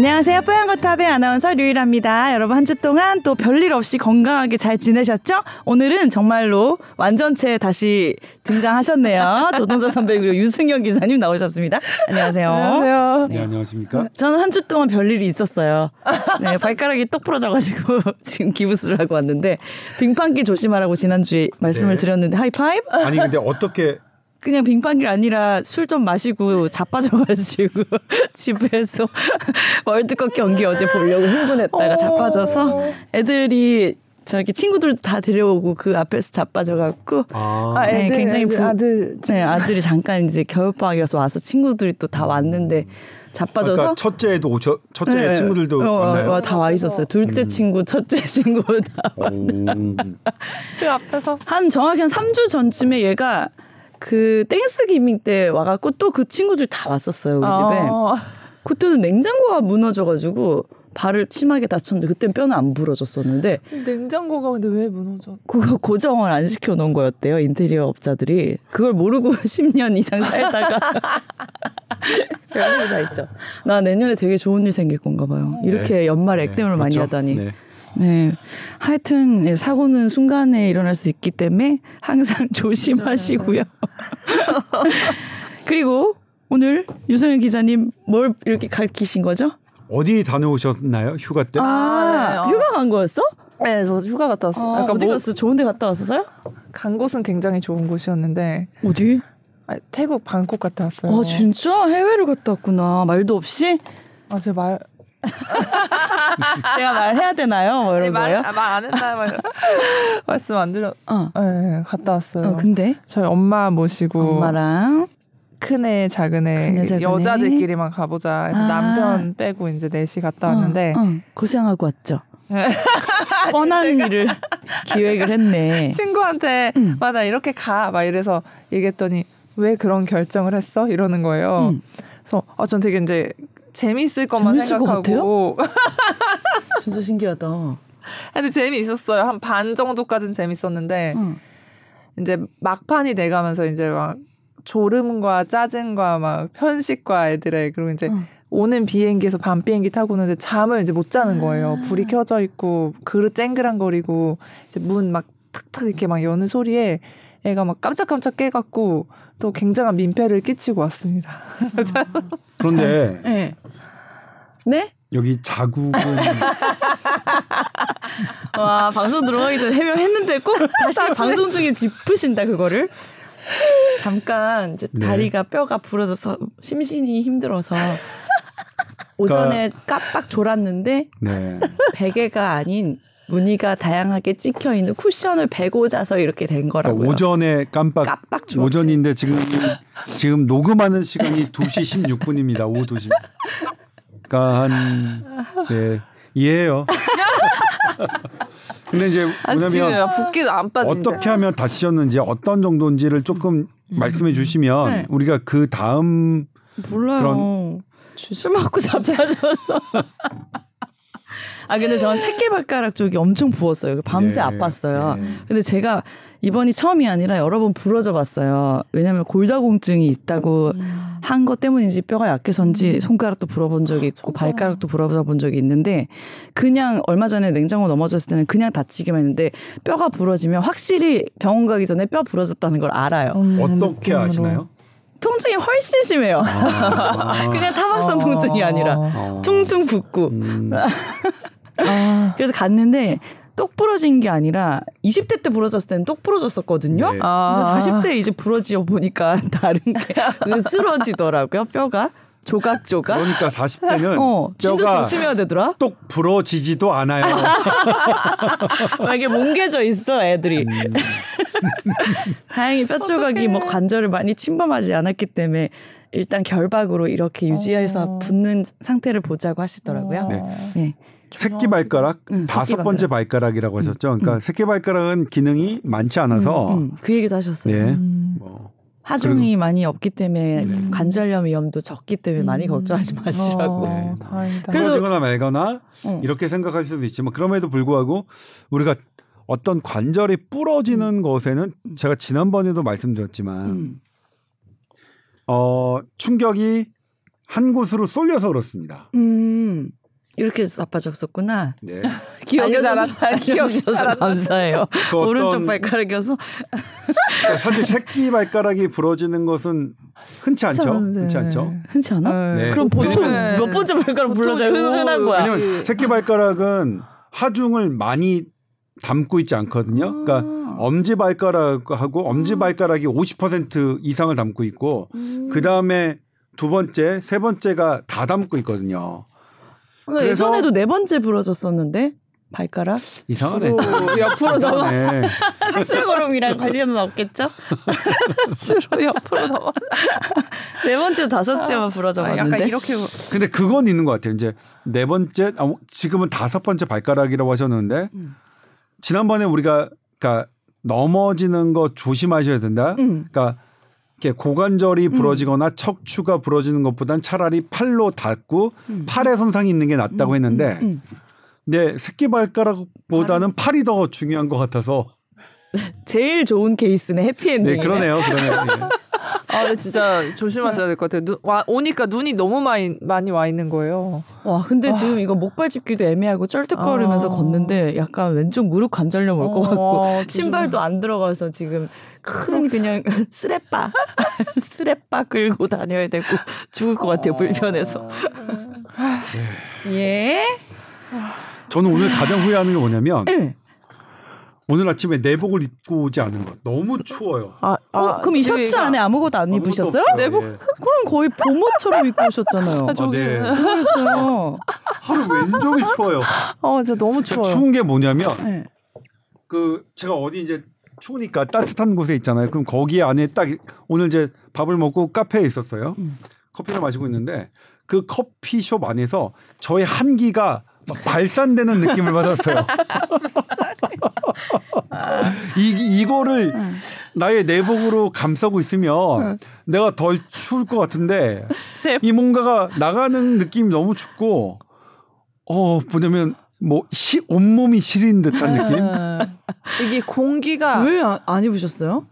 안녕하세요. 뽀얀거탑의 아나운서 류일합니다. 여러분 한 주 동안 또 별일 없이 건강하게 잘 지내셨죠? 오늘은 정말로 완전체 다시 등장하셨네요. 조동자 선배 그리고 유승현 기자님 나오셨습니다. 안녕하세요. 안녕하세요. 네, 안녕하십니까? 저는 한 주 동안 별일이 있었어요. 네, 발가락이 똑 부러져가지고 지금 기부스를 하고 왔는데 빙판길 조심하라고 지난주에 말씀을 네. 드렸는데 하이파이브? 아니 근데 어떻게 그냥 빙판길 아니라 술 좀 마시고 자빠져가지고 집에서 월드컵 경기 어제 보려고 흥분했다가 자빠져서 애들이 저기 친구들 다 데려오고 그 앞에서 자빠져갖고 아, 아, 네, 애들, 굉장히 애들, 부- 아들 네 아들이 잠깐 이제 겨울방학이어서 와서 친구들이 또 다 왔는데 자빠져서 아까 첫째도 오셔 첫째 네, 친구들도 어, 왔나요? 어, 다와 있었어요. 둘째 친구, 첫째 친구 다. 오. 그 앞에서? 한 정확히 한 3주 전쯤에 얘가 그 Thanksgiving 때 와갖고 또 그 친구들 다 왔었어요 우리 집에. 어, 그때는 냉장고가 무너져가지고 발을 심하게 다쳤는데 그땐 뼈는 안 부러졌었는데 냉장고가 근데 왜 무너져? 그거 고정을 안 시켜 놓은 거였대요 인테리어 업자들이 그걸 모르고 10년 이상 살다가 별일이 다 있죠. 나 내년에 되게 좋은 일 생길 건가 봐요. 이렇게 네. 연말 네, 액땜을 많이 그렇죠. 하다니. 네. 네. 하여튼 네, 사고는 순간에 일어날 수 있기 때문에 항상 조심하시고요. 그리고 오늘 유성현 기자님 뭘 이렇게 가르치신 거죠? 어디 다녀오셨나요? 휴가 때? 아, 네, 어. 휴가 간 거였어? 네, 저 휴가 갔다 왔어요. 아, 그러니까 어디 뭐, 갔어? 좋은 데 갔다 왔었어요? 간 곳은 굉장히 좋은 곳이었는데 어디? 아, 태국 방콕 갔다 왔어요. 아, 진짜? 해외를 갔다 왔구나. 말도 없이? 아, 제 말, 제가 말해야 되나요? 뭐 이런 거예요? 말안 했나요? 말, 말씀 안 드려. 어. 네, 갔다 왔어요. 어, 근데 저희 엄마 모시고 엄마랑 큰애 작은애 작은애. 여자들끼리만 가보자 해서 아. 남편 빼고 이제 넷이 갔다 왔는데 어, 어, 고생하고 왔죠. 뻔한 일을 기획을 했네. 친구한테 음. 맞아 이렇게 가 막 이래서 얘기했더니 왜 그런 결정을 했어 이러는 거예요. 음. 그래서 아 전 되게 이제 재밌을 것만 재밌을 것 생각하고 진짜 신기하다. 근데 재미있었어요. 한 반 정도까지는 재밌었는데 응. 이제 막판이 돼가면서 이제 막 졸음과 짜증과 막 편식과 애들의 그리고 이제 응. 오는 비행기에서 밤 비행기 타고 오는데 잠을 이제 못 자는 거예요. 아. 불이 켜져 있고 그릇 쨍그랑거리고 이제 문 막 탁탁 이렇게 막 여는 소리에 애가 막 깜짝깜짝 깨갖고 또 굉장한 민폐를 끼치고 왔습니다. 그런데 네. 네? 여기 자국은 와 방송 들어가기 전에 해명했는데 꼭 다시 방송 중에 짚으신다 그거를. 잠깐 이제 네. 다리가 뼈가 부러져서 심신이 힘들어서 오전에 깜빡 졸았는데 네. 베개가 아닌 무늬가 다양하게 찍혀 있는 쿠션을 베고 자서 이렇게 된 그러니까 거라고요. 오전에 깜빡 깜빡. 오전인데 지금 지금 녹음하는 시간이 2시 16분입니다. 오후 2시. 그러니까 한 네. 이해해요. 근데 이제 아, 뭐냐면 붓기도 안 빠진다. 어떻게 하면 다치셨는지 어떤 정도인지를 조금 말씀해 주시면 네. 우리가 그 다음 몰라요. 그런- 술 먹고 잡사져서. 아 근데 저는 새끼발가락 쪽이 엄청 부었어요. 밤새 네, 아팠어요. 네. 근데 제가 이번이 처음이 아니라 여러 번 부러져 봤어요. 왜냐하면 골다공증이 있다고 한것 때문인지 뼈가 약해서인지 손가락도 불어본 적이 있고 발가락도 불어본 적이 있는데 그냥 얼마 전에 냉장고 넘어졌을 때는 그냥 다치기만 했는데 뼈가 부러지면 확실히 병원 가기 전에 뼈 부러졌다는 걸 알아요. 음, 어떻게 느낌으로. 아시나요? 통증이 훨씬 심해요. 아, 그냥 타박상 통증이 아니라 어. 퉁퉁 붓고 음, 아, 그래서 갔는데 똑 부러진 게 아니라 20대 때 부러졌을 때는 똑 부러졌었거든요. 네. 아. 그래서 40대 이제 부러져 보니까 다른 게 으스러지더라고요. 뼈가 조각조각. 그러니까 40대는 어, 뼈가 조심해야 되더라. 똑 부러지지도 않아요. 막 이게 뭉개져 있어 애들이. 음. 다행히 뼈 조각이 뭐 관절을 많이 침범하지 않았기 때문에 일단 결박으로 이렇게 유지해서 어. 붙는 상태를 보자고 하시더라고요. 네. 네. 새끼 발가락 응, 다섯 새끼 번째 발가락이라고 하셨죠. 그러니까 새끼 발가락은 기능이 많지 않아서 음, 그 얘기도 하셨어요. 네. 음. 뭐 하중이 많이 없기 때문에 네. 관절염 위험도 적기 때문에 많이 음. 걱정하지 마시라고. 어, 네. 다행이다. 그래도- 부러지거나 말거나 응. 이렇게 생각할 수도 있지만 그럼에도 불구하고 우리가 어떤 관절이 부러지는 것에는 제가 지난번에도 말씀드렸지만 음. 어 충격이 한 곳으로 쏠려서 그렇습니다. 음. 이렇게 해서 나빠졌었구나. 네. 기억이 잘안나 기억이 나. 감사해요. 그 어떤- 오른쪽 발가락이어서 그러니까 사실 새끼 발가락이 부러지는 것은 흔치 않죠. 않은데. 흔치 않죠. 흔치 않아? 네. 그럼 보통 몇 번째 발가락 불러줘야 흔한 거야. 왜냐면 새끼 발가락은 하중을 많이 담고 있지 않거든요. 그러니까 아. 엄지 발가락하고 엄지 발가락이 50% 이상을 담고 있고 음. 그 다음에 두 번째, 세 번째가 다 담고 있거든요. 그러니까 그래서- 예전에도 네 번째 부러졌었는데 발가락 이상하네. 오, 옆으로 넘어 네. 수치걸음이랑 관련은 없겠죠? 주로 옆으로 넘어. 네 번째 다섯째만 부러져 아, 봤는데 약간 이렇게 근데 그건 있는 것 같아요. 이제 네 번째, 아, 지금은 다섯 번째 발가락이라고 하셨는데 음. 지난번에 우리가 그러니까 넘어지는 거 조심하셔야 된다. 음. 그러니까 이렇게 고관절이 부러지거나 척추가 부러지는 것보단 차라리 팔로 닿고 팔에 손상이 있는 게 낫다고 했는데 음. 근데 새끼 발가락보다는 팔이 더 중요한 것 같아서 제일 좋은 케이스는 해피엔딩이네. 네 그러네요 그러네요 네. 아 근데 진짜 조심하셔야 될 것 같아요. 눈, 와, 오니까 눈이 너무 많이 많이 와 있는 거예요. 와 근데 지금 이거 목발 짚기도 애매하고 쩔뚝거리면서 아. 걷는데 약간 왼쪽 무릎 관절염 올 것 같고 어, 신발도 안 들어가서 지금 큰 그냥 스레빠 스레빠 끌고 다녀야 되고 죽을 것 같아요 불편해서 예 저는 오늘 가장 후회하는 게 뭐냐면 네. 오늘 아침에 내복을 입고 오지 않은 것 너무 추워요. 아, 어, 그럼 이 셔츠 안에 아무것도 안 입으셨어요? 없어요. 내복? 예. 그럼 거의 봄옷처럼 입고 오셨잖아요. 아, 네. 모르겠어요. 하루 왼종일 추워요. 어 진짜 너무 추워요. 추운 게 뭐냐면 네. 그 제가 어디 이제 추우니까 따뜻한 곳에 있잖아요. 그럼 거기 안에 딱 오늘 이제 밥을 먹고 카페에 있었어요. 음. 커피를 마시고 있는데 그 커피숍 안에서 저의 한기가 막 발산되는 느낌을 받았어요. 이 이거를 나의 내복으로 감싸고 있으면 내가 덜 추울 것 같은데 이 뭔가가 나가는 느낌이 너무 춥고 어 뭐냐면 뭐 시, 온몸이 시린 듯한 느낌. 아, 이게 공기가 왜 안 입으셨어요?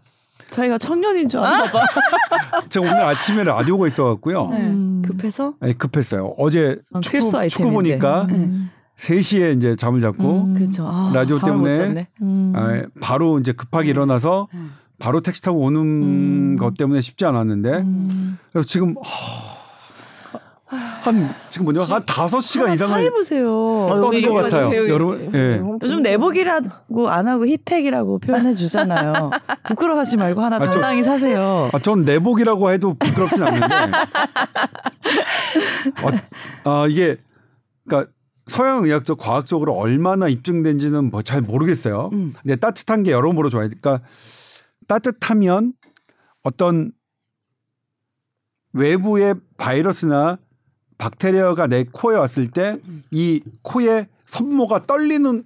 자기가 청년인 줄 아나 봐. 제가 오늘 아침에 라디오가 있어갖고요. 네. 음. 급해서 아니, 급했어요. 어제 축구, 축구. 보니까 네. 3시에 이제 잠을 잤고 음. 그렇죠. 아, 라디오 때문에. 음. 아, 바로 이제 급하게 일어나서 음. 바로 택시 타고 오는 음. 것 때문에 쉽지 않았는데 음. 그래서 지금 하, 한 지금 뭐냐 한 다섯 시간 사 이상을 입으세요. 떤것 여기까지 같아요. 배우기- 여러분, 예. 요즘 내복이라고 안 하고 히택이라고 표현해 주잖아요. 부끄러워하지 말고 하나 아, 저- 당당히 사세요. 아, 전 내복이라고 해도 부끄럽진 않는데. 어, 아, 이게, 그러니까 서양 의학적 과학적으로 얼마나 입증된지는 뭐 잘 모르겠어요. 음. 근데 따뜻한 게 여러모로 좋아요. 그러니까 따뜻하면 어떤 외부의 바이러스나 박테리아가 내 코에 왔을 때 이 코에 손모가 떨리는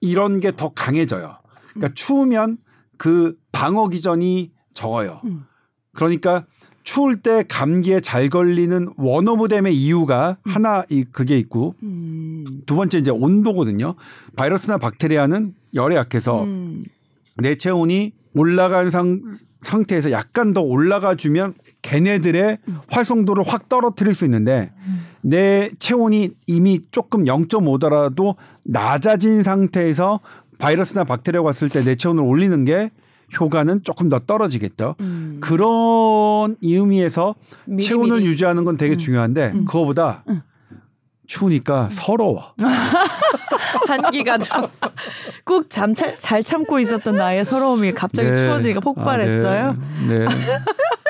이런 게 더 강해져요. 그러니까 추우면 그 방어 기전이 적어요. 음. 그러니까 추울 때 감기에 잘 걸리는 원오브댐의 이유가 하나 이 그게 있고 음. 두 번째 이제 온도거든요. 바이러스나 박테리아는 열에 약해서 음. 내 체온이 올라간 상, 상태에서 약간 더 올라가 주면 걔네들의 활성도를 확 떨어뜨릴 수 있는데 내 체온이 이미 조금 0.5더라도 낮아진 상태에서 바이러스나 박테리아가 왔을 때 내 체온을 올리는 게 효과는 조금 더 떨어지겠죠. 음. 그런 의미에서 미리미리. 체온을 유지하는 건 되게 중요한데 음. 그거보다 추우니까 서러워. 한기가 좀 꼭잠 잘 참고 있었던 나의 서러움이 갑자기 네. 추워지니까 폭발했어요. 아, 네. 네.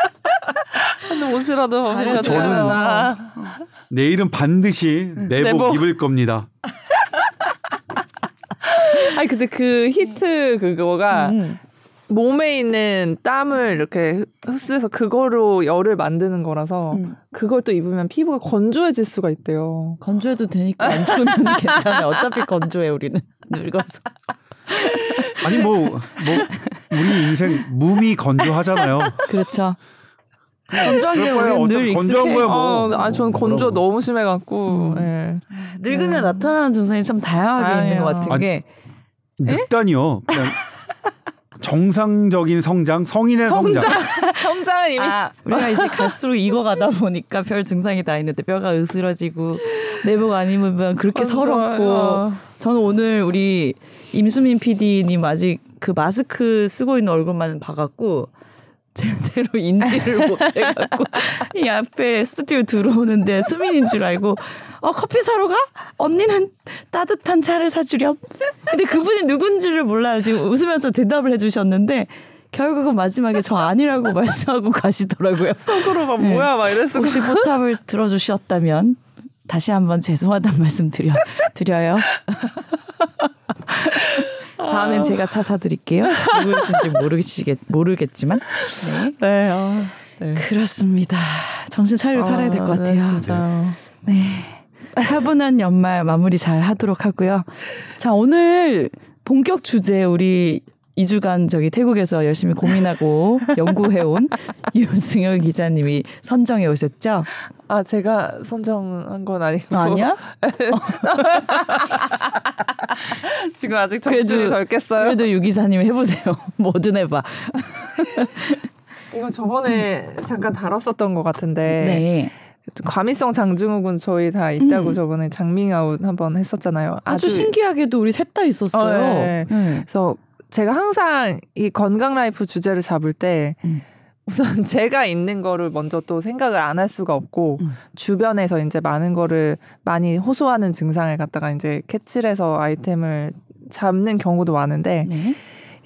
한 옷이라도 잘해줘요. 벗어야 되나. 내일은 반드시 내복, 내복. 입을 겁니다. 아니 근데 그 히트 그거가 음. 몸에 있는 땀을 이렇게 흡수해서 그거로 열을 만드는 거라서 음. 그걸 또 입으면 피부가 건조해질 수가 있대요. 건조해도 되니까 안 추우면 괜찮아요. 어차피 건조해 우리는 늙어서. 아니 뭐뭐 우리 인생 몸이 건조하잖아요. 그렇죠. 건조한 게 그럴 거야. 우리는 늘 익숙해. 건조한 거야, 뭐. 어, 아, 저는 건조 뭐라고. 너무 심해갖고. 음. 예. 늙으면 음. 나타나는 증상이 참 다양하게 있는 것. 같은 게 늑단이요. 그냥 정상적인 성장, 성인의 성장. 성장 은 이미 아, 우리가 이제 갈수록 익어가다 보니까 별 증상이 다 있는데 뼈가 으스러지고 내복 안 입으면 그렇게 아, 서럽고 좋아요. 저는 오늘 우리 임수민 PD님 아직 그 마스크 쓰고 있는 얼굴만 봐갖고 제대로 인지를 못해갖고 이 앞에 스튜디오 들어오는데 수민인 줄 알고 어 커피 사러 가? 언니는 따뜻한 차를 사주렴. 근데 그분이 누군지를 몰라요. 지금 웃으면서 대답을 해주셨는데 결국은 마지막에 저 아니라고 말씀하고 가시더라고요. 속으로 막 네. 뭐야 막 이랬을 혹시 포탑을 들어주셨다면 다시 한번 죄송하다는 말씀 드려 드려요. 다음엔 제가 차 사드릴게요. 누구신지 모르시겠 모르겠지만 네. 네. 아, 네. 그렇습니다. 정신 차리고 살아야 될것 아, 같아요. 네, 진짜요. 네. 차분한 연말 마무리 잘 하도록 하고요. 자, 오늘 본격 주제 우리 2주간 저기 태국에서 열심히 고민하고 연구해온 유승열 기자님이 선정해 오셨죠? 아 제가 선정한 건 아니고 아니야? 지금 아직 정신이 덜 깼어요. 그래도 유 기자님이 해보세요. 뭐든 해봐. 이건 저번에 잠깐 다뤘었던 것 같은데 네. 과민성 장증후군 저희 다 있다고 음. 저번에 장밍아웃 한번 했었잖아요. 아주, 신기하게도 우리 셋 다 있었어요. 어, 네. 네. 그래서 제가 항상 이 건강 라이프 주제를 잡을 때 음. 우선 제가 있는 거를 먼저 또 생각을 안 할 수가 없고 음. 주변에서 이제 많은 거를 많이 호소하는 증상을 갖다가 이제 캐치해서 아이템을 잡는 경우도 많은데 네.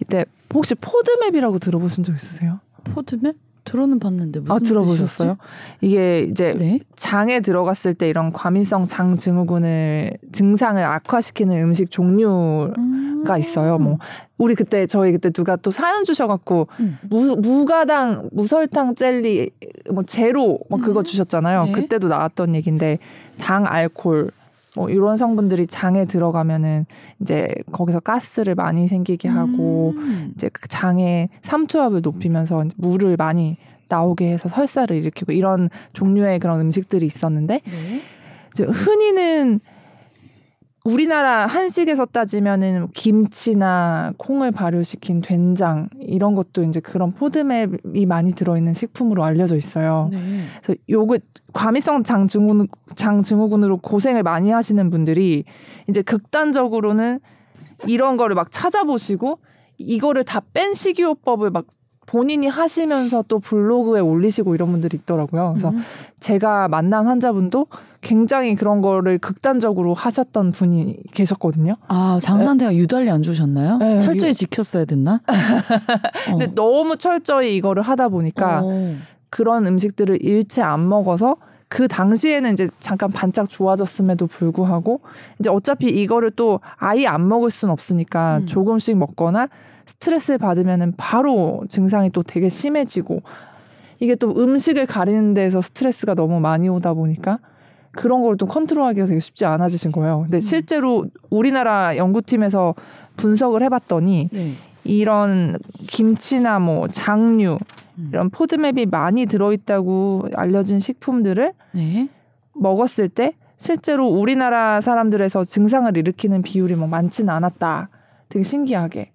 이때 혹시 FODMAP이라고 들어보신 적 있으세요? 포드맵? 들어는 봤는데 무슨 아 들어보셨어요? 이게 이제? 네. 장에 들어갔을 때 이런 과민성 장 증후군을 증상을 악화시키는 음식 종류가 음. 있어요. 뭐 우리 그때 저희 그때 누가 또 사연 주셔갖고 음. 무, 무가당 무설탕 젤리 뭐 제로 뭐 그거 음. 주셨잖아요. 네. 그때도 나왔던 얘기인데 당 알콜 뭐 이런 성분들이 장에 들어가면은 이제 거기서 가스를 많이 생기게 하고 음. 이제 그 장의 삼투압을 높이면서 물을 많이 나오게 해서 설사를 일으키고 이런 종류의 그런 음식들이 있었는데 네. 이제 흔히는 우리나라 한식에서 따지면은 김치나 콩을 발효시킨 된장 이런 것도 이제 그런 포드맵이 많이 들어있는 식품으로 알려져 있어요. 네. 그래서 요거 과민성 장증후군 장증후군으로 고생을 많이 하시는 분들이 이제 극단적으로는 이런 거를 막 찾아보시고 이거를 다 뺀 식이요법을 막 본인이 하시면서 또 블로그에 올리시고 이런 분들이 있더라고요. 그래서 음. 제가 만난 환자분도 굉장히 그런 거를 극단적으로 하셨던 분이 계셨거든요. 아 장산대가 유달리 안 좋으셨나요? 네, 철저히 유- 지켰어야 됐나? 어. 근데 너무 철저히 이거를 하다 보니까 어. 그런 음식들을 일체 안 먹어서 그 당시에는 이제 잠깐 반짝 좋아졌음에도 불구하고 이제 어차피 이거를 또 아예 안 먹을 순 없으니까 음. 조금씩 먹거나 스트레스를 받으면은 바로 증상이 또 되게 심해지고 이게 또 음식을 가리는 데에서 스트레스가 너무 많이 오다 보니까 그런 걸 또 컨트롤하기가 되게 쉽지 않아지신 거예요. 근데 실제로 우리나라 연구팀에서 분석을 해봤더니 네. 이런 김치나 뭐 장류 음. 이런 포드맵이 많이 들어있다고 알려진 식품들을 네. 먹었을 때 실제로 우리나라 사람들에서 증상을 일으키는 비율이 뭐 많지는 않았다. 되게 신기하게.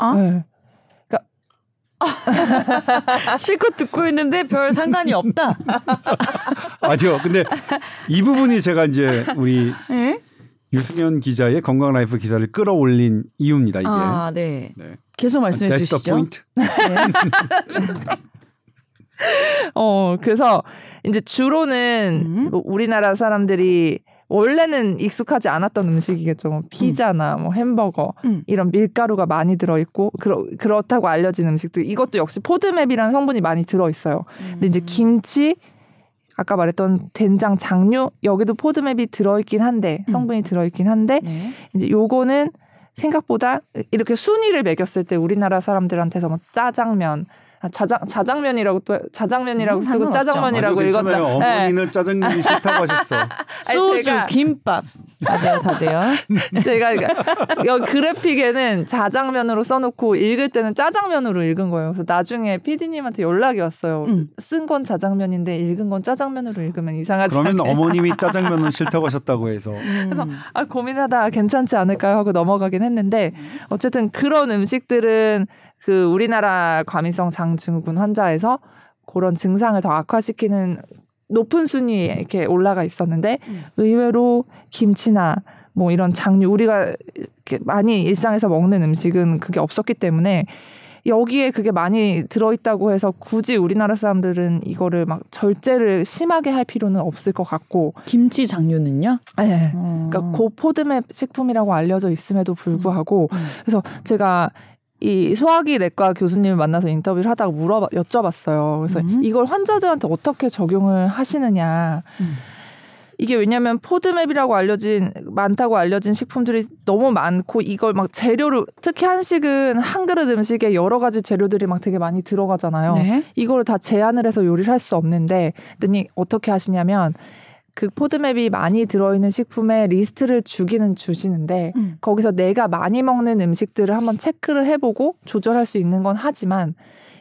아? 네. 실컷 듣고 있는데 별 상관이 없다. 아니요. 근데 이 부분이 제가 이제 우리 네? 유승현 기자의 건강 라이프 기사를 끌어올린 이유입니다. 이게. 아, 네. 네. 계속 말씀해 That's 주시죠. point. 네. 어, 그래서 이제 주로는 음. 뭐 우리나라 사람들이 원래는 익숙하지 않았던 음식이겠죠. 뭐 피자나 뭐 햄버거 음. 이런 밀가루가 많이 들어있고 그렇, 그렇다고 알려진 음식들 이것도 역시 FODMAP이라는 성분이 많이 들어있어요. 근데 음. 이제 김치 아까 말했던 된장 장류 여기도 포드맵이 들어있긴 한데 음. 성분이 들어있긴 한데 네. 이제 요거는 생각보다 이렇게 순위를 매겼을 때 우리나라 사람들한테서 뭐 짜장면 아, 자장 자장면이라고 또 자장면이라고 음, 쓰고. 짜장면이라고 읽었다. 네. 어머니는 짜장면이 싫다고 하셨어. 소주, 김밥. 다 돼요, 다 돼요. 제가 여기 그래픽에는 자장면으로 써놓고 읽을 때는 짜장면으로 읽은 거예요. 그래서 나중에 PD님한테 연락이 왔어요. 음. 쓴건 자장면인데 읽은 건 짜장면으로 읽으면 이상하지 그러면 않아요? 어머님이 짜장면은 싫다고 하셨다고 해서 그래서 아, 고민하다 괜찮지 않을까요 하고 넘어가긴 했는데 어쨌든 그런 음식들은 그 우리나라 과민성 장증후군 환자에서 그런 증상을 더 악화시키는 높은 순위에 이렇게 올라가 있었는데 음. 의외로 김치나 뭐 이런 장류 우리가 이렇게 많이 일상에서 먹는 음식은 그게 없었기 때문에 여기에 그게 많이 들어있다고 해서 굳이 우리나라 사람들은 이거를 막 절제를 심하게 할 필요는 없을 것 같고 김치 장류는요? 네. 어. 그러니까 고포드맵 식품이라고 알려져 있음에도 불구하고 음. 그래서 제가 이 소화기 내과 교수님을 만나서 인터뷰를 하다가 물어봐 여쭤봤어요. 그래서 음. 이걸 환자들한테 어떻게 적용을 하시느냐. 음. 이게 왜냐면 FODMAP이라고 알려진 많다고 알려진 식품들이 너무 많고 이걸 막 재료를 특히 한식은 한 그릇 음식에 여러 가지 재료들이 막 되게 많이 들어가잖아요. 네. 이거를 다 제한을 해서 요리를 할 수 없는데 그랬더니 어떻게 하시냐면 그 FODMAP이 많이 들어있는 식품에 리스트를 주기는 주시는데 음. 거기서 내가 많이 먹는 음식들을 한번 체크를 해보고 조절할 수 있는 건 하지만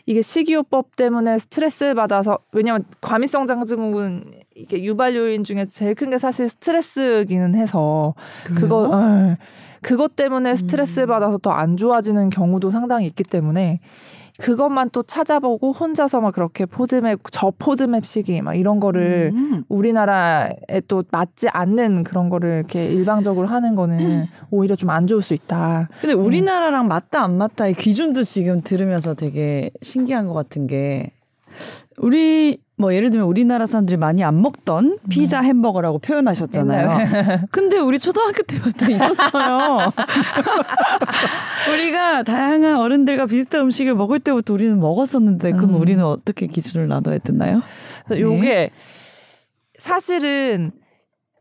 이게 식이요법 때문에 스트레스를 받아서 왜냐면 과민성 장증후군 이게 유발 요인 중에 제일 큰 게 사실 스트레스기는 해서 그거 어, 그것 때문에 스트레스를 음. 받아서 더 안 좋아지는 경우도 상당히 있기 때문에 그것만 또 찾아보고 혼자서 막 그렇게 포드맵 저 포드맵 시기 막 이런 거를 음. 우리나라에 또 맞지 않는 그런 거를 이렇게 일방적으로 하는 거는 오히려 좀 안 좋을 수 있다. 근데 우리나라랑 맞다 안 맞다의 기준도 지금 들으면서 되게 신기한 것 같은 게 우리 뭐 예를 들면 우리나라 사람들이 많이 안 먹던 피자 햄버거라고 표현하셨잖아요. 근데 우리 초등학교 때부터 있었어요. 우리가 다양한 어른들과 비슷한 음식을 먹을 때부터 우리는 먹었었는데 그럼 음. 우리는 어떻게 기준을 나눠야 되나요? 그래서 요게 사실은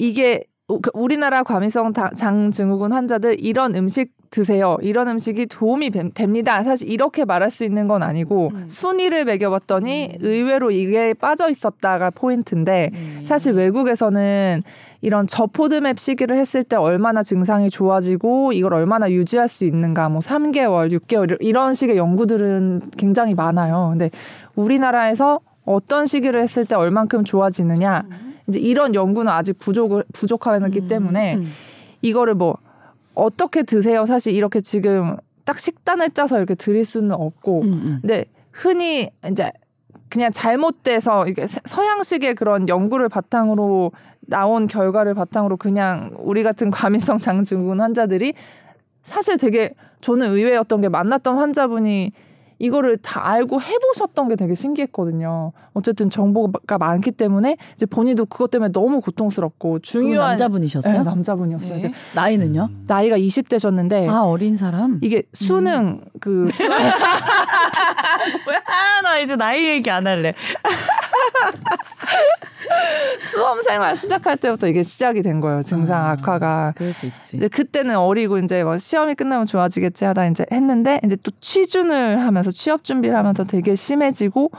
이게 우- 그 우리나라 과민성 다- 장증후군 환자들 이런 음식 드세요. 이런 음식이 도움이 됨- 됩니다. 사실 이렇게 말할 수 있는 건 아니고 음. 순위를 매겨봤더니 의외로 이게 빠져 있었다가 포인트인데 사실 외국에서는 이런 저포드맵 시기를 했을 때 얼마나 증상이 좋아지고 이걸 얼마나 유지할 수 있는가 뭐 3개월, 6개월 이런 식의 연구들은 굉장히 많아요. 근데 우리나라에서 어떤 시기를 했을 때 얼만큼 좋아지느냐 이제 이런 연구는 아직 부족을 부족하기 때문에 음. 이거를 뭐 어떻게 드세요? 사실 이렇게 지금 딱 식단을 짜서 이렇게 드릴 수는 없고 음, 음. 근데 흔히 이제 그냥 잘못돼서 이게 세- 서양식의 그런 연구를 바탕으로 나온 결과를 바탕으로 그냥 우리 같은 과민성 장증후군 환자들이 사실 되게 저는 의외였던 게 만났던 환자분이 이거를 다 알고 해보셨던 게 되게 신기했거든요. 어쨌든 정보가 많기 때문에 이제 본인도 그것 때문에 너무 고통스럽고 중요한 남자분이셨어요? 네, 남자분이었어요. 네. 나이는요? 나이가 20대셨는데 아 어린 사람? 이게 수능 그 수- 아나 이제 나이 얘기 안 할래. 수험 생활 시작할 때부터 이게 시작이 된 거예요. 증상 아. 악화가. 그럴 수 있지. 근데 그때는 어리고 이제 뭐 시험이 끝나면 좋아지겠지 하다 이제 했는데 이제 또 취준을 하면서 취업 준비를 하면서 되게 심해지고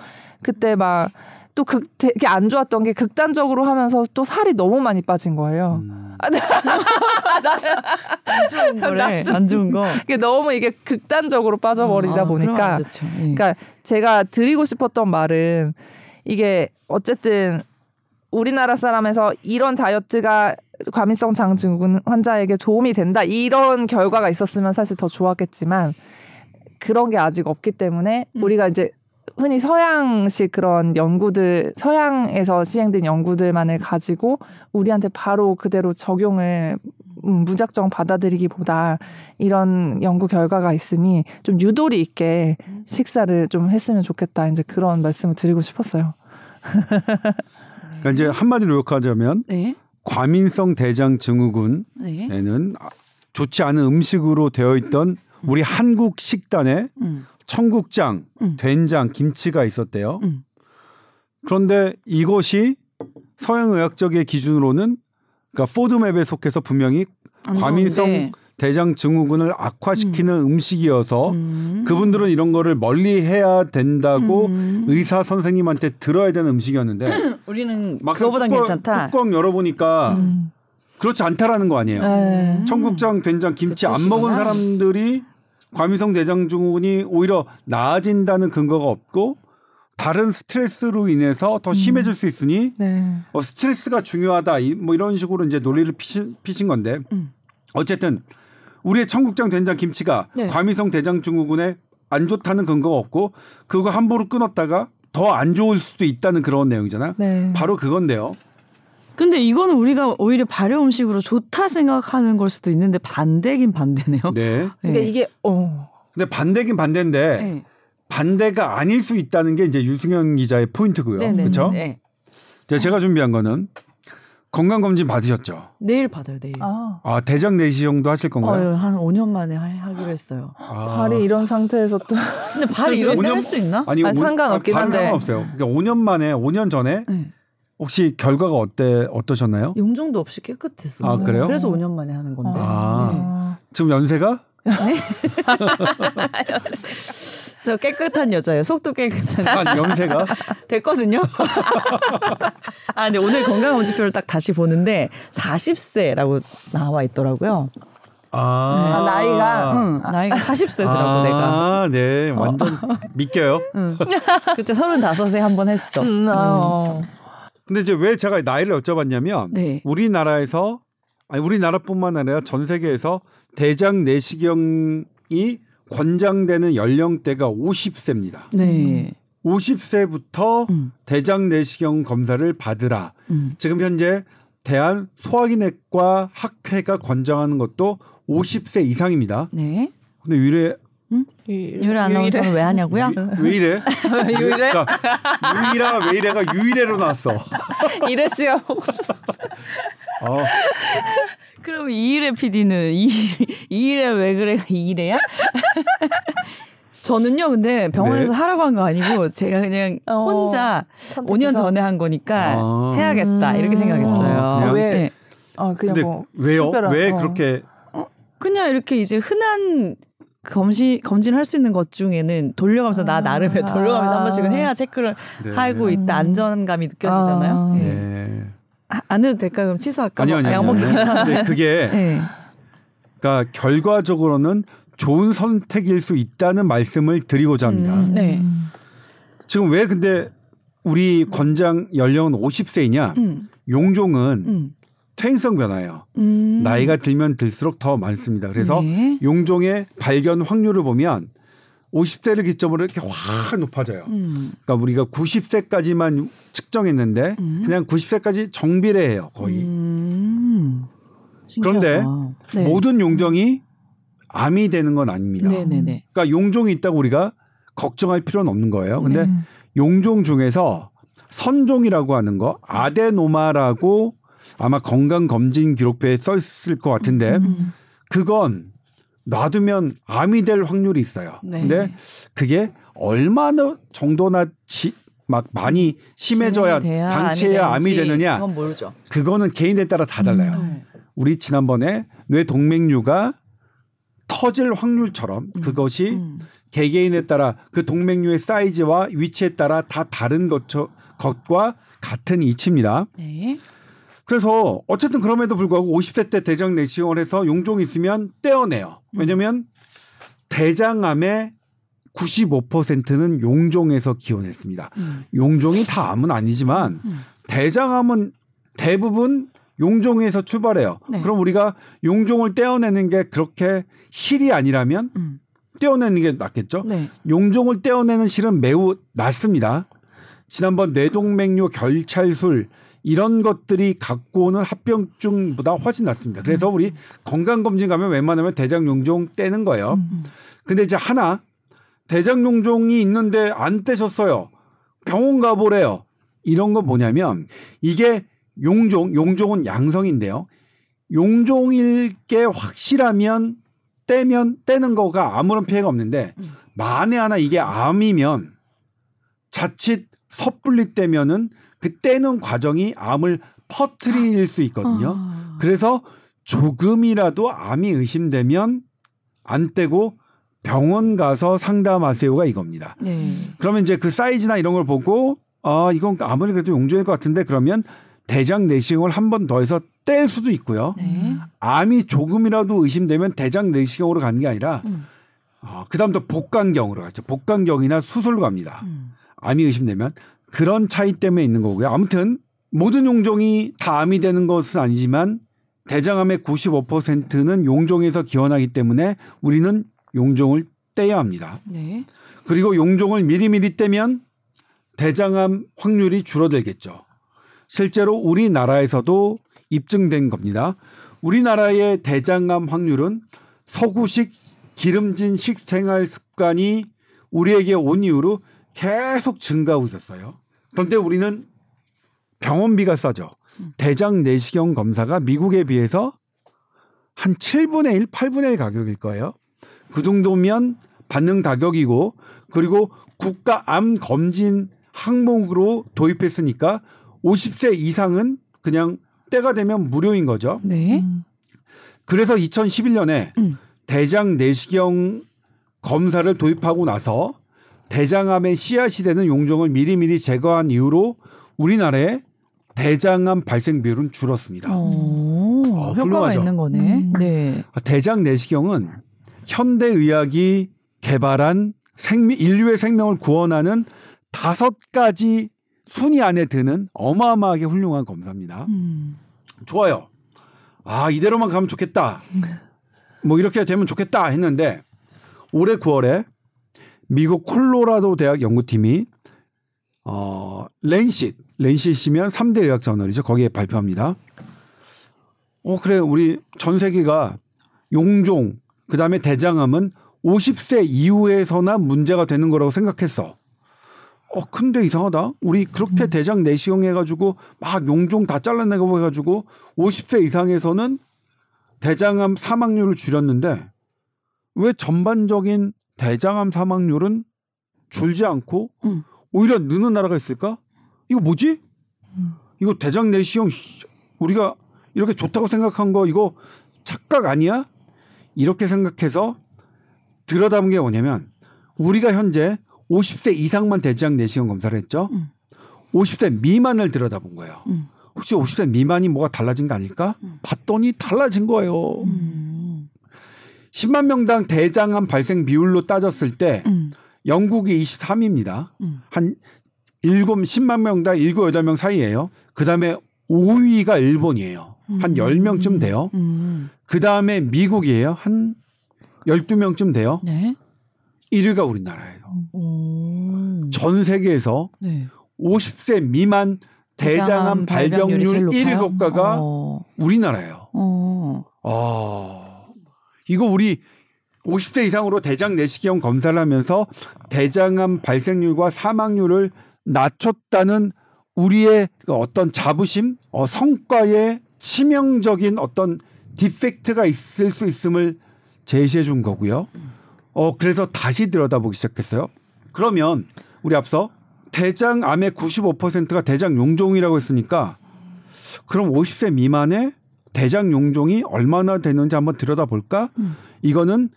그때 막 또 극 되게 안 좋았던 게 극단적으로 하면서 또 살이 너무 많이 빠진 거예요. 음. 아, 네. 안 좋은 거래. 안 좋은 거. 이게 너무 이게 극단적으로 빠져버리다 아, 보니까. 예. 그러니까 제가 드리고 싶었던 말은 이게 어쨌든 우리나라 사람에서 이런 다이어트가 과민성 장 증후군 환자에게 도움이 된다 이런 결과가 있었으면 사실 더 좋았겠지만 그런 게 아직 없기 때문에 음. 우리가 이제 흔히 서양식 그런 연구들 서양에서 시행된 연구들만을 가지고 우리한테 바로 그대로 적용을 음, 무작정 받아들이기보다 이런 연구 결과가 있으니 좀 유도리 있게 식사를 좀 했으면 좋겠다. 이제 그런 말씀을 드리고 싶었어요. 그러니까 이제 한마디로 욕하자면 네. 과민성 대장 증후군에는 네. 좋지 않은 음식으로 되어 있던 우리 한국 식단에 음. 청국장, 음. 된장, 김치가 있었대요. 음. 그런데 이것이 서양 의학적의 기준으로는 그러니까 포드맵에 속해서 분명히 안 과민성 좋은데. 대장 증후군을 악화시키는 음. 식이어서 음. 그분들은 이런 거를 멀리 해야 된다고 음. 의사 선생님한테 들어야 되는 음식이었는데 우리는 막상 괜찮다. 뚜껑 열어보니까 음. 그렇지 않다라는 거 아니에요. 네. 청국장, 된장, 김치 그안 먹은. 사람들이 과민성 대장 증후군이 오히려 나아진다는 근거가 없고 다른 스트레스로 인해서 더 심해질 수 있으니 네. 어, 스트레스가 중요하다 이- 뭐 이런 식으로 이제 논리를 피신, 피신 건데 음. 어쨌든 우리의 청국장, 된장, 김치가 네. 과민성 대장 증후군에 안 좋다는 근거가 없고 그거 함부로 끊었다가 더 안 좋을 수도 있다는 그런 내용이잖아요. 네. 바로 그건데요. 근데 이거는 우리가 오히려 발효 음식으로 좋다 생각하는 걸 수도 있는데 반대긴 반대네요. 네. 그러니까 이게 어. 근데 반대긴 반대인데 네. 반대가 아닐 수 있다는 게 이제 유승현 기자의 포인트고요. 네네. 그렇죠? 네. 제가 준비한 거는 건강 검진 받으셨죠. 내일 받아요, 내일. 아. 아 대장 내시경도 하실 건가요? 어, 한 5년 만에 하, 하기로 했어요. 아. 발이 이런 상태에서 또 근데 발이 이런 데 오년- 할수 있나? 아니 아니, 오- 상관없긴 아, 한데. 상관없어요. 그러니까 5년 만에 5년 전에 네. 혹시 결과가 어때 어떠셨나요? 용종도 없이 깨끗했어요. 아, 그래요? 그래서 5년 만에 하는 건데. 아. 네. 아. 지금 연세가 저 깨끗한 여자예요. 속도 깨끗한. 아 연세가 됐거든요. 아, 근데 오늘 건강검진표를 딱 다시 보는데 40세라고 나와 있더라고요. 아, 아, 나이가? 응, 나이가 40세더라고 아, 내가. 네, 완전 믿겨요. 응. 그때 35세 한 번 했어. 음, 아. 근데 이제 왜 제가 나이를 여쭤봤냐면 네. 우리나라에서 아니 우리나라뿐만 아니라 전 세계에서 대장 내시경이 권장되는 연령대가 50세입니다. 네. 50세부터 음. 대장 내시경 검사를 받으라. 음. 지금 현재 대한 소화기내과 학회가 권장하는 것도 50세 이상입니다. 네. 근데 왜이 래? 유일 아나운서는 왜 하냐고요? 왜, 왜 이래? 유일해? 그러니까 유일아 왜 이래가 유일해로 나왔어. 이래 씨가 보고 싶어. 어. 그럼 이일의 PD는 이일 에 왜 그래가 이일에야? 저는요, 근데 병원에서 네. 하라고 한 거 아니고 제가 그냥 어, 혼자 선택해서. 5년 전에 한 거니까 아. 해야겠다 이렇게 생각했어요. 아, 그냥? 왜? 네. 아 그냥 근데 뭐 왜요? 특별한- 왜 어. 그렇게 그냥 이렇게 이제 흔한 검신 검진할 수 있는 것 중에는 돌려가면서 나 나름의 아. 돌려가면서 한 번씩은 해야 체크를 네. 하고 있다 안전감이 느껴지잖아요. 아. 네. 네. 아, 안 해도 될까 그럼 취소할까? 아니요, 아니요. 아니요. 귀찮은데. 근데 그게 네. 그러니까 결과적으로는 좋은 선택일 수 있다는 말씀을 드리고자 합니다. 음, 네. 지금 왜 근데 우리 권장 연령은 50세이냐? 음, 용종은 음, 퇴행성 변화예요. 음. 나이가 들면 들수록 더 많습니다. 그래서 네. 용종의 발견 확률을 보면 50세를 기점으로 이렇게 확 높아져요. 음. 그러니까 우리가 90세까지만 측정했는데 음. 그냥 90세까지 정비례해요 거의. 음. 그런데. 네. 모든 용종이 암이 되는 건 아닙니다. 네네네. 그러니까 용종이 있다고 우리가 걱정할 필요는 없는 거예요. 근데 네. 용종 중에서 선종이라고 하는 거 아데노마라고 아마 건강 검진 기록표에 써 있을 것 같은데 음. 그건 놔두면 암이 될 확률이 있어요. 네. 근데 그게 얼마나 정도나 지, 막 많이 심해져야 방치해야 암이 되느냐 그건 모르죠. 그거는 개인에 따라 다 달라요. 네. 우리 지난번에 뇌 동맥류가 터질 확률처럼 그것이 음. 개개인에 따라 그 동맥류의 사이즈와 위치에 따라 다 다른 것, 것과 같은 이치입니다. 네. 그래서 어쨌든 그럼에도 불구하고 50세 때 대장 내시경을 해서 용종이 있으면 떼어내요. 왜냐하면 대장암의 95%는 용종에서 기원했습니다. 음. 용종이 다 암은 아니지만 대장암은 대부분 용종에서 출발해요. 네. 그럼 우리가 용종을 떼어내는 게 그렇게 실이 아니라면 음. 떼어내는 게 낫겠죠. 네. 용종을 떼어내는 실은 매우 낮습니다. 지난번 뇌동맥류 결찰술 이런 것들이 갖고 오는 합병증보다 훨씬 낮습니다. 그래서 우리 건강검진 가면 웬만하면 대장 용종 떼는 거예요. 음. 근데 이제 하나 대장 용종이 있는데 안 떼셨어요. 병원 가보래요. 이런 건 뭐냐면 이게 용종, 용종은 양성인데요. 용종일 게 확실하면 떼면 떼는 거가 아무런 피해가 없는데 음. 만에 하나 이게 암이면 자칫 섣불리 떼면은 그 떼는 과정이 암을 퍼트릴 수 있거든요. 아. 그래서 조금이라도 암이 의심되면 안 떼고 병원 가서 상담하세요가 이겁니다. 네. 그러면 이제 그 사이즈나 이런 걸 보고 아 이건 아무리 그래도 용종일 것 같은데 그러면 대장 내시경을 한 번 더 해서 뗄 수도 있고요. 네. 암이 조금이라도 의심되면 대장 내시경으로 가는 게 아니라 음. 어, 그다음부터 복강경으로 갔죠. 복강경이나 수술로 갑니다. 음. 암이 의심되면 그런 차이 때문에 있는 거고요. 아무튼 모든 용종이 다 암이 되는 것은 아니지만 대장암의 95%는 용종에서 기원하기 때문에 우리는 용종을 떼야 합니다. 네. 그리고 용종을 미리미리 떼면 대장암 확률이 줄어들겠죠. 실제로 우리나라에서도 입증된 겁니다. 우리나라의 대장암 확률은 서구식 기름진 식생활 습관이 우리에게 온 이후로 계속 증가하고 있었어요. 그런데 우리는 병원비가 싸죠. 대장 내시경 검사가 미국에 비해서 한 7분의 1, 8분의 1 가격일 거예요. 그 정도면 받는 가격이고 그리고 국가 암 검진 항목으로 도입했으니까 50세 이상은 그냥 때가 되면 무료인 거죠. 네. 그래서 2011년에 음. 대장 내시경 검사를 도입하고 나서 대장암의 씨앗이 되는 용종을 미리미리 제거한 이후로 우리나라의 대장암 발생 비율은 줄었습니다. 오, 어, 효과가 훌륭하죠. 있는 거네. 음. 네. 대장 내시경은 현대 의학이 개발한 생명, 인류의 생명을 구원하는 다섯 가지 순위 안에 드는 어마어마하게 훌륭한 검사입니다. 음. 좋아요. 아, 이대로만 가면 좋겠다. 뭐 이렇게 되면 좋겠다 했는데 올해 9월에 미국 콜로라도 대학 연구팀이 어, 렌싯, 렌싯이면 3대 의학 저널이죠. 거기에 발표합니다. 어, 그래. 우리 전 세계가 용종, 그다음에 대장암은 50세 이후에서나 문제가 되는 거라고 생각했어. 어, 근데 이상하다. 우리 그렇게 대장 내시경 해가지고 막 용종 다 잘라내고 해가지고 50세 이상에서는 대장암 사망률을 줄였는데 왜 전반적인 대장암 사망률은 줄지 않고 음. 오히려 느는 나라가 있을까? 이거 뭐지? 이거 대장 내시경 씨, 우리가 이렇게 좋다고 생각한 거 이거 착각 아니야? 이렇게 생각해서 들여다본 게 뭐냐면 우리가 현재 50세 이상만 대장 내시경 검사를 했죠. 음. 50세 미만을 들여다본 거예요. 음. 혹시 50세 미만이 뭐가 달라진 거 아닐까? 봤더니 달라진 거예요. 음. 10만 명당 대장암 발생 비율로 따졌을 때 음. 영국이 23입니다. 음. 한 7, 10만 명당 7, 8명 사이예요. 그다음에 5위가 일본이에요. 한 10명쯤 돼요. 음. 그다음에 미국이에요. 한 12명쯤 돼요. 네. 1위가 우리나라예요. 오. 전 세계에서 네. 50세 미만 대장암 발병률 제일 높아요? 1위 국가가 어. 우리나라예요. 어. 아, 이거 우리 50세 이상으로 대장 내시경 검사를 하면서 대장암 발생률과 사망률을 낮췄다는 우리의 그 어떤 자부심, 어, 성과에 치명적인 어떤 디펙트가 있을 수 있음을 제시해 준 거고요. 어, 그래서 다시 들여다보기 시작했어요. 그러면 우리 앞서 대장암의 95%가 대장 용종이라고 했으니까 그럼 50세 미만의 대장 용종이 얼마나 되는지 한번 들여다볼까? 음. 이거는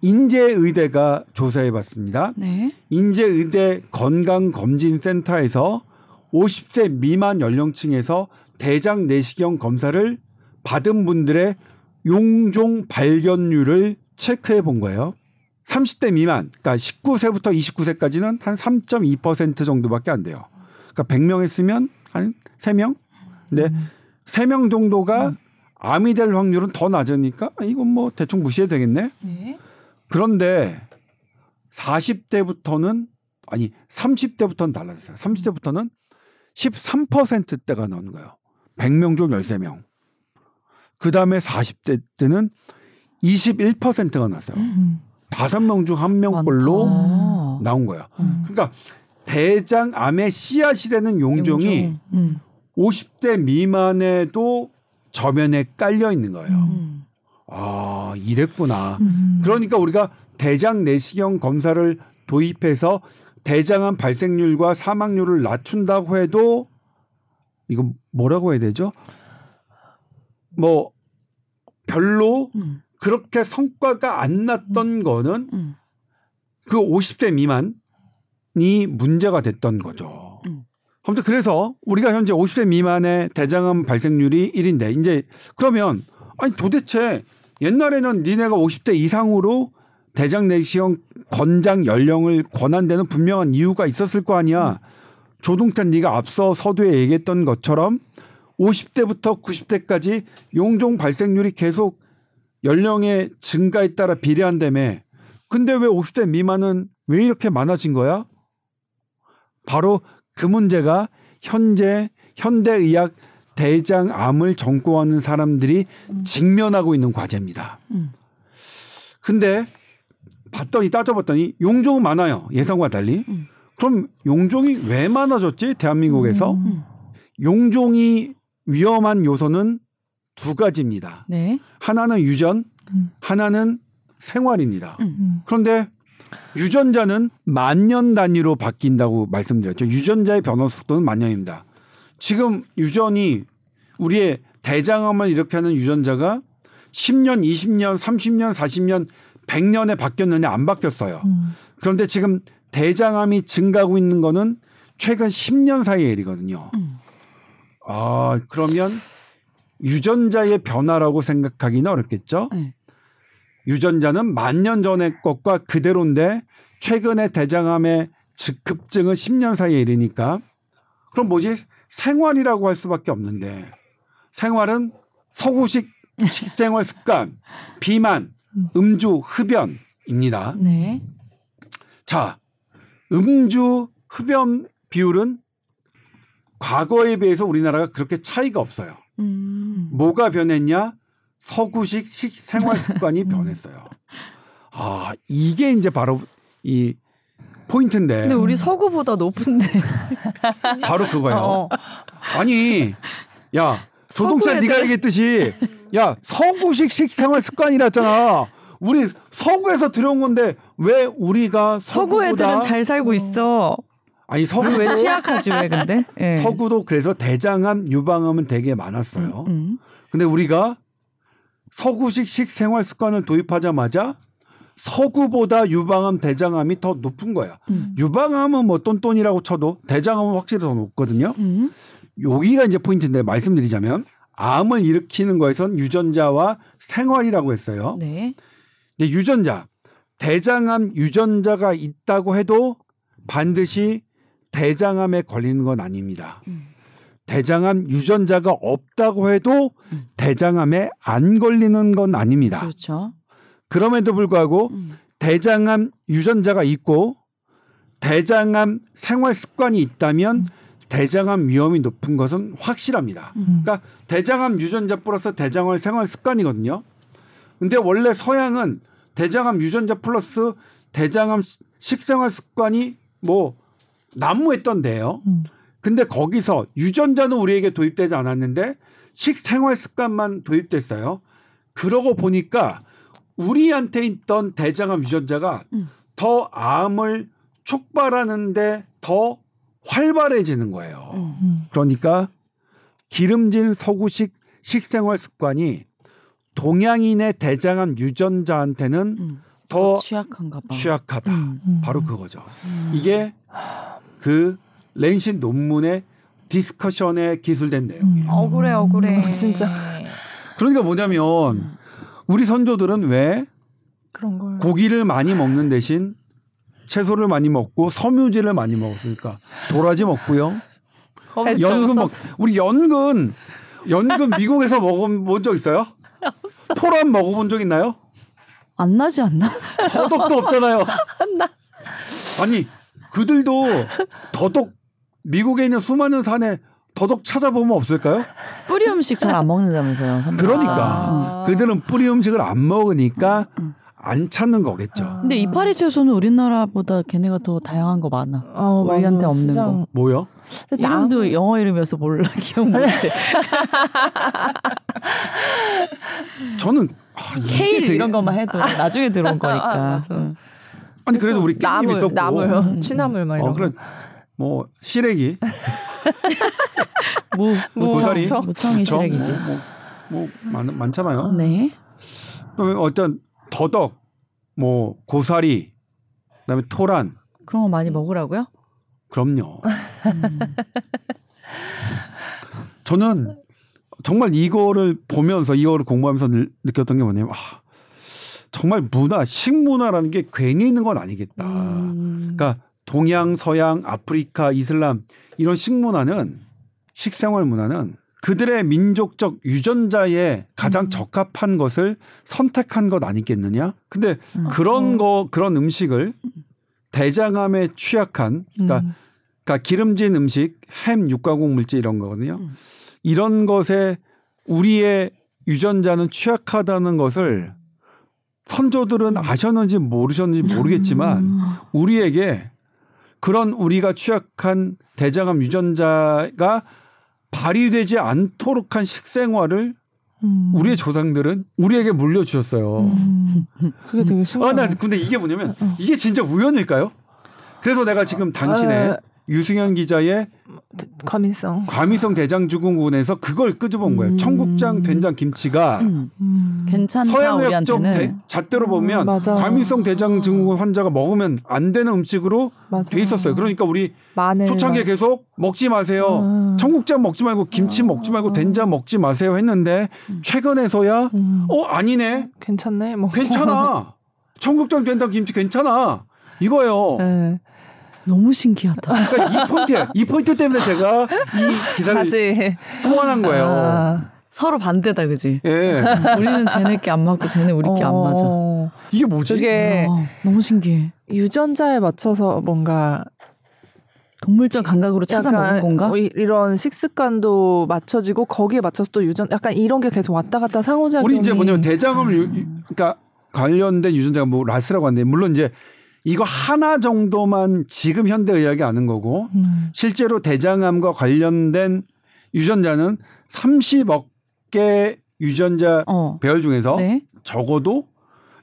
인제의대가 조사해 봤습니다. 네. 인제의대 건강검진센터에서 50세 미만 연령층에서 대장 내시경 검사를 받은 분들의 용종 발견률을 체크해 본 거예요. 30대 미만, 그러니까 19세부터 29세까지는 한 3.2% 정도밖에 안 돼요. 그러니까 100명 했으면 한 3명? 근데 3명 정도가 암이 될 확률은 더 낮으니까 아, 이건 뭐 대충 무시해도 되겠네. 네. 그런데 40대부터는 아니 30대부터는 달라졌어요. 30대부터는 13%대가 나오는 거예요. 100명 중 13명. 그 다음에 40대 때는 21%가 났어요. 음. 다섯 명 중 한 명꼴로 많다. 나온 거예요. 음. 그러니까 대장암의 씨앗이 되는 용종이 용종. 음. 50대 미만에도 저면에 깔려 있는 거예요. 음. 아, 이랬구나. 음. 그러니까 우리가 대장 내시경 검사를 도입해서 대장암 발생률과 사망률을 낮춘다고 해도 이거 뭐라고 해야 되죠? 뭐 별로 음. 그렇게 성과가 안 났던 거는 음. 그 50대 미만이 문제가 됐던 거죠. 음. 아무튼 그래서 우리가 현재 50세 미만의 대장암 발생률이 1인데 이제 그러면 아니 도대체 옛날에는 니네가 50대 이상으로 대장 내시경 권장 연령을 권한다는 분명한 이유가 있었을 거 아니야. 조동찬 네가 앞서 서두에 얘기했던 것처럼 50대부터 90대까지 용종 발생률이 계속 연령의 증가에 따라 비례한다며. 근데 왜 50대 미만은 왜 이렇게 많아진 거야? 바로 그 문제가 현재 현대의학 대장암을 전공하는 사람들이 직면하고 있는 과제입니다. 음. 근데 봤더니 따져봤더니 용종은 많아요. 예상과 달리. 음. 그럼 용종이 왜 많아졌지? 대한민국에서 음. 용종이 위험한 요소는 두 가지입니다. 네. 하나는 유전, 음. 하나는 생활입니다. 음. 그런데 유전자는 만년 단위로 바뀐다고 말씀드렸죠. 유전자의 변화 속도는 만년입니다. 지금 유전이 우리의 대장암을 일으켜 하는 유전자가 10년, 20년, 30년, 40년, 100년에 바뀌었느냐 안 바뀌었어요. 음. 그런데 지금 대장암이 증가하고 있는 거는 최근 10년 사이의 일이거든요. 음. 아, 그러면 유전자의 변화라고 생각하기는 어렵겠죠? 네. 유전자는 만 년 전의 것과 그대로인데 최근의 대장암의 즉- 급증은 10년 사이의 일이니까 그럼 뭐지? 생활이라고 할 수밖에 없는데 생활은 서구식 식생활 습관, 비만, 음주, 흡연입니다. 네. 자, 음주, 흡연 비율은 과거에 비해서 우리나라가 그렇게 차이가 없어요. 음. 뭐가 변했냐? 서구식 식 생활 습관이 변했어요. 아, 이게 이제 바로 이 포인트인데 근데 우리 서구보다 높은데 바로 그거예요. 어. 아니, 야, 조동찬 네가. 얘기했듯이 야, 서구식 식생활 습관이랬잖아. 우리 서구에서 들여온 건데 왜 우리가 서구 애들은 잘 살고 있어. 아니 서구 왜 취약하지 왜 근데? 예. 서구도 그래서 대장암 유방암은 되게 많았어요. 음. 근데 우리가 서구식 식 생활 습관을 도입하자마자 서구보다 유방암, 대장암이 더 높은 거야. 음. 유방암은 뭐 똔똔이라고 쳐도 대장암은 확실히 더 높거든요. 음. 여기가 이제 포인트인데 말씀드리자면 암을 일으키는 거에선 유전자와 생활이라고 했어요. 네. 근데 유전자, 대장암 유전자가 있다고 해도 반드시 대장암에 걸리는 건 아닙니다. 음. 대장암 유전자가 없다고 해도 대장암에 안 걸리는 건 아닙니다. 그렇죠. 그럼에도 불구하고 음. 대장암 유전자가 있고 대장암 생활 습관이 있다면 대장암 위험이 높은 것은 확실합니다. 음. 그러니까 대장암 유전자 플러스 대장암 생활 습관이거든요. 근데 원래 서양은 대장암 유전자 플러스 대장암 시- 식생활 습관이 뭐 난무했던데요. 음. 근데 거기서 유전자는 우리에게 도입되지 않았는데 식생활 습관만 도입됐어요. 그러고 보니까 우리한테 있던 대장암 유전자가 음. 더 암을 촉발하는데 더 활발해지는 거예요. 음. 음. 그러니까 기름진 서구식 식생활 습관이 동양인의 대장암 유전자한테는 음. 더 취약한가 봐. 취약하다. 음. 음. 바로 그거죠. 음. 이게 그 Lancet 논문의 discussion에 기술된 내용이에요. 억울해 억울해. 어, 진짜. 그러니까 뭐냐면 우리 선조들은 왜 그런 걸. 고기를 많이 먹는 대신 채소를 많이 먹고 섬유질을 많이 먹었으니까 도라지 먹고요. 연근 먹 우리 연근 연근 미국에서 먹어본 적 있어요? 토란 먹어본 적 있나요? 안 나지 않나? 더덕도 없잖아요. 아니 그들도 더덕 미국에 있는 수많은 산에 더덕 찾아보면 없을까요? 뿌리 음식 잘 안 먹는다면서요. 선배가. 그러니까 아. 그들은 뿌리 음식을 안 먹으니까 안 찾는 거겠죠. 근데 이파리 채소는 우리나라보다 걔네가 더 다양한 거 많아. 어. 우리한테 없는 진짜. 거. 뭐요? 이름도 나무- 영어 이름이어서 몰라 기억 못해. 저는 아, 케일 되게- 이런 것만 해도 나중에 들어온 거니까. 응. 아니 그래도 우리 깻잎 나물, 있었고 나물, 취나물 막 이런 어 그래 거. 뭐 시래기 무, 뭐 고사리 무청, 무청이 무청, 시래기지. 뭐, 뭐 많, 많잖아요. 네. 그다음에 어떤 더덕 뭐 고사리 그다음에 토란 그런 거 많이 먹으라고요? 그럼요. 저는 정말 이거를 보면서 이거를 공부하면서 느- 느꼈던 게 뭐냐면 아, 정말 문화, 식문화라는 게 괜히 있는 건 아니겠다. 음. 그러니까 동양, 서양, 아프리카, 이슬람 이런 식문화는 식생활 문화는 그들의 민족적 유전자에 가장 적합한 것을 선택한 것 아니겠느냐? 근데 그런 거 그런 음식을 대장암에 취약한 그러니까, 음. 그러니까 기름진 음식, 햄, 육가공 물질 이런 거거든요. 이런 것에 우리의 유전자는 취약하다는 것을 선조들은 아셨는지 모르셨는지 모르겠지만 우리에게 그런 우리가 취약한 대장암 유전자가 발휘되지 않도록 한 식생활을 음. 우리의 조상들은 우리에게 물려주셨어요. 음. 그게 되게 아, 신기하다. 나 근데 이게 뭐냐면 이게 진짜 우연일까요? 그래서 내가 지금 당신의 어. 유승현 기자의 과민성. 과미성 대장증후군에서 그걸 끄집어온 거예요. 음. 청국장, 된장, 김치가 음. 괜찮다 서양의학적 대-. 잣대로 보면 음, 맞아. 과민성 대장증후군 환자가 먹으면 안 되는 음식으로 맞아. 돼 있었어요. 그러니까 우리 마늘. 초창기에 계속 먹지 마세요. 음. 청국장 먹지 말고 김치 먹지 말고 된장 먹지 마세요 했는데 최근에서야 음. 어 아니네 괜찮네. 뭐. 괜찮아 청국장 된장 김치 괜찮아 이거예요. 네. 너무 신기하다. 그러니까 이 포인트 이 포인트 때문에 제가 이 기사를 다시 소환한 거예요. 아. 서로 반대다 그지? 예 우리는 쟤네께 안 맞고 쟤네 우리께 안 맞아. 어. 이게 뭐지? 그게 어, 너무 신기해. 유전자에 맞춰서 뭔가 동물적 감각으로 찾아 먹는 건가? 뭐 이- 이런 식습관도 맞춰지고 거기에 맞춰서 또 유전 약간 이런 게 계속 왔다 갔다 상호작용이 우리 이제 뭐냐면 대장암 유, 그러니까 관련된 유전자가 뭐 라스라고 하는데 물론 이제 이거 하나 정도만 지금 현대 의학이 아는 거고 음. 실제로 대장암과 관련된 유전자는 30억 개 유전자 어. 배열 중에서 네. 적어도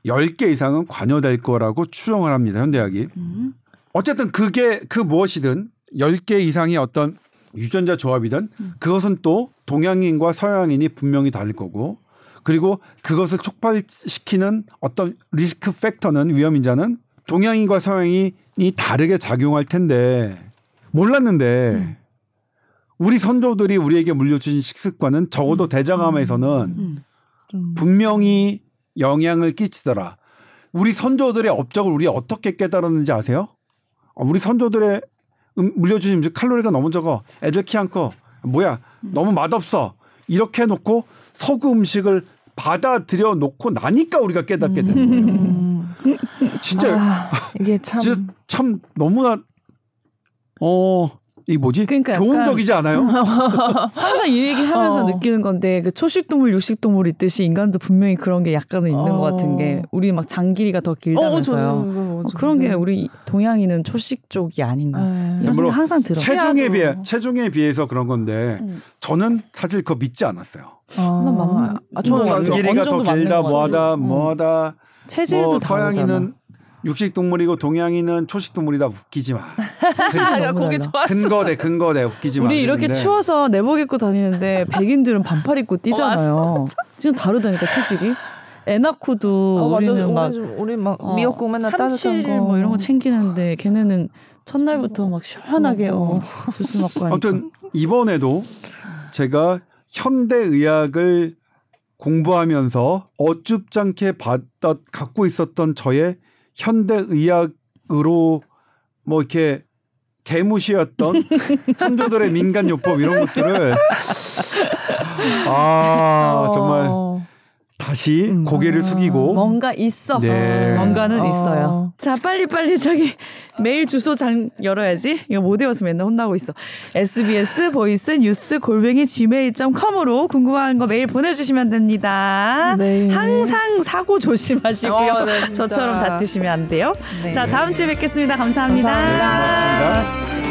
10개 이상은 관여될 거라고 추정을 합니다. 현대학이. 음. 어쨌든 그게 그 무엇이든 10개 이상의 어떤 유전자 조합이든 그것은 또 동양인과 서양인이 분명히 다를 거고 그리고 그것을 촉발시키는 어떤 리스크 팩터는 위험 인자는 동양인과 서양인이 다르게 작용할 텐데 몰랐는데 우리 선조들이 우리에게 물려주신 식습관은 적어도 대장암에서는 음. 좀 분명히 영향을 끼치더라. 우리 선조들의 업적을 우리 어떻게 깨달았는지 아세요? 어, 우리 선조들의 음, 물려주신 음식 칼로리가 너무 적어. 애들 키 안 커. 뭐야? 너무 맛없어. 이렇게 해놓고 서구 음식을 받아들여 놓고 나니까 우리가 깨닫게 되는 거예요. 음. 진짜, 아, 이게 참 진짜 참 너무나 어, 이 뭐지? 그러니까 교훈적이지 않아요? 항상 이 얘기 하면서 어. 느끼는 건데 그 초식동물, 육식동물 있듯이 인간도 분명히 그런 게 약간은 있는 어. 것 같은 게 우리 막 장길이가 더 길다면서요. 어, 저는 어, 그거 그런 게 네. 우리 동양인은 초식 쪽이 아닌가. 네. 이런 생각 항상 들어. 체중에. 비해 체중에 비해서 그런 건데 음. 저는 사실 그거 믿지 않았어요. 아, 난 맞는- 아, 저는. 맞아. 장길이가 더 길다 것 뭐하다 같아요. 뭐하다 체질도 뭐 다르잖아. 서양인은 육식 동물이고 동양인은 초식 동물이다 웃기지 마. 거기 달라. 좋았어. 근거대 근거대 웃기지 마. 우리 이렇게 추워서 내복 입고 다니는데 백인들은 반팔 입고 뛰잖아요. 어, 진짜 다르다니까 체질이. 애 낳고도 어, 맞아. 우리는 막 우리, 좀- 우리 막 어, 미역국 맨날 따뜻한 삼칠 거. 뭐 이런 거 챙기는데 걔네는 첫날부터 막 시원하게 어. 어, 주스 먹고 하니까. 아무튼 이번에도 제가 현대 의학을 공부하면서 어줍잖게 받다 갖고 있었던 저의 현대 의학으로 뭐 이렇게 개무시였던 선조들의 민간 요법 이런 것들을 아 정말 어. 다시 음. 고개를 숙이고 뭔가 있어. 네. 뭔가는 어. 있어요. 자, 빨리 빨리 저기 메일 주소 장 열어야지. 이거 못 외워서 맨날 혼나고 있어. SBS voice news 골뱅이 gmail.com으로 궁금한 거 메일 보내주시면 됩니다. 네. 항상 사고 조심하시고요. 어, 네. 저처럼 다치시면 안 돼요. 네. 자, 다음 주에 뵙겠습니다 감사합니다. 감사합니다. 감사합니다.